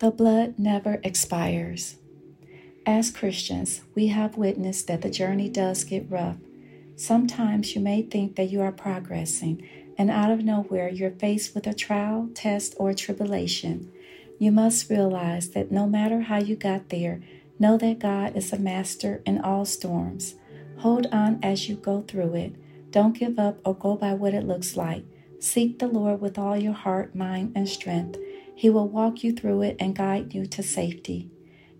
The blood never expires. As Christians, we have witnessed that the journey does get rough. Sometimes you may think that you are progressing, and out of nowhere you're faced with a trial, test, or tribulation. You must realize that no matter how you got there, know that God is a master in all storms. Hold on as you go through it. Don't give up or go by what it looks like. Seek the Lord with all your heart, mind, and strength. He will walk you through it and guide you to safety.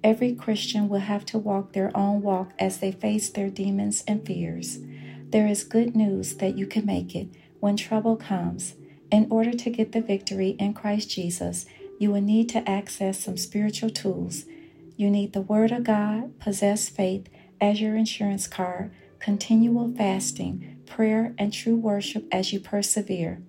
Every Christian will have to walk their own walk as they face their demons and fears. There is good news that you can make it when trouble comes. In order to get the victory in Christ Jesus, you will need to access some spiritual tools. You need the Word of God, possess faith as your insurance card, continual fasting, prayer, and true worship as you persevere.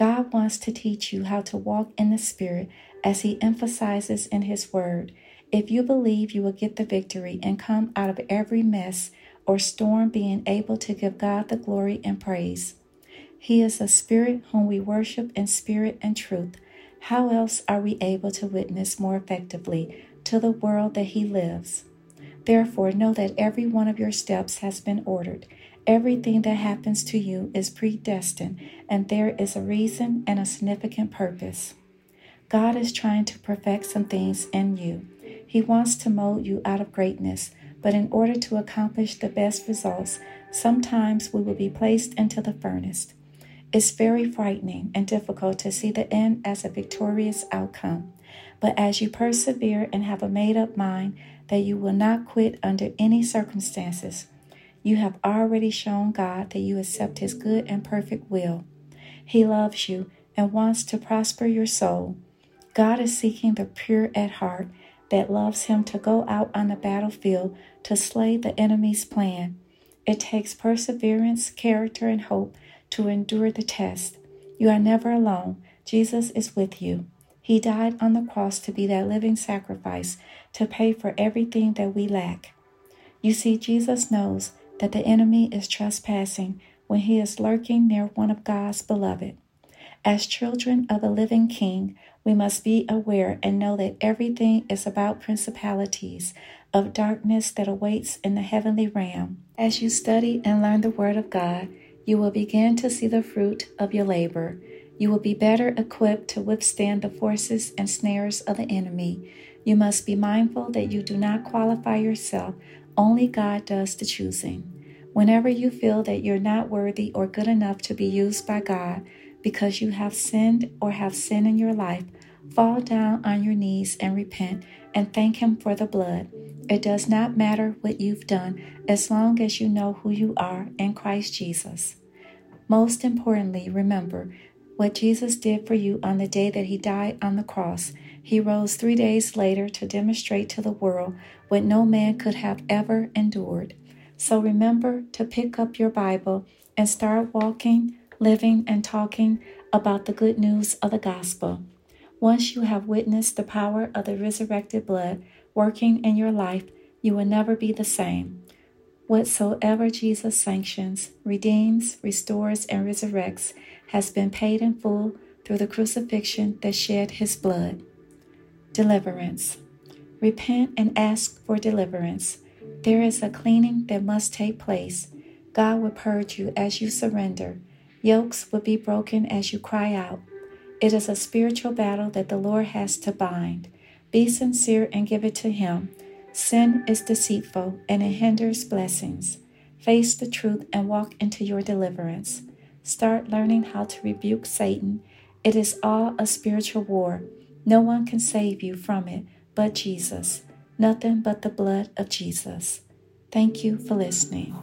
God wants to teach you how to walk in the Spirit as He emphasizes in His Word. If you believe you will get the victory and come out of every mess or storm being able to give God the glory and praise. He is a spirit whom we worship in spirit and truth. How else are we able to witness more effectively to the world that He lives? Therefore, know that every one of your steps has been ordered Everything that happens to you is predestined, and there is a reason and a significant purpose. God is trying to perfect some things in you. He wants to mold you out of greatness, but in order to accomplish the best results, sometimes we will be placed into the furnace. It's very frightening and difficult to see the end as a victorious outcome. But as you persevere and have a made up mind that you will not quit under any circumstances, you have already shown God that you accept His good and perfect will. He loves you and wants to prosper your soul. God is seeking the pure at heart that loves Him to go out on the battlefield to slay the enemy's plan. It takes perseverance, character, and hope to endure the test. You are never alone. Jesus is with you. He died on the cross to be that living sacrifice to pay for everything that we lack. You see, Jesus knows that the enemy is trespassing when he is lurking near one of God's beloved. As children of the living King, we must be aware and know that everything is about principalities of darkness that awaits in the heavenly realm. As you study and learn the Word of God, you will begin to see the fruit of your labor. You will be better equipped to withstand the forces and snares of the enemy. You must be mindful that you do not qualify yourself only God does the choosing. Whenever you feel that you're not worthy or good enough to be used by God because you have sinned or have sin in your life, fall down on your knees and repent and thank Him for the blood. It does not matter what you've done as long as you know who you are in Christ Jesus. Most importantly, remember what Jesus did for you on the day that He died on the cross. He rose three days later to demonstrate to the world what no man could have ever endured. So remember to pick up your Bible and start walking, living, and talking about the good news of the gospel. Once you have witnessed the power of the resurrected blood working in your life, you will never be the same. Whatsoever Jesus sanctions, redeems, restores, and resurrects has been paid in full through the crucifixion that shed his blood. Deliverance. Repent and ask for deliverance. There is a cleaning that must take place. God will purge you as you surrender. Yokes will be broken as you cry out. It is a spiritual battle that the Lord has to bind. Be sincere and give it to Him. Sin is deceitful and it hinders blessings. Face the truth and walk into your deliverance. Start learning how to rebuke Satan. It is all a spiritual war. No one can save you from it but Jesus. Nothing but the blood of Jesus. Thank you for listening.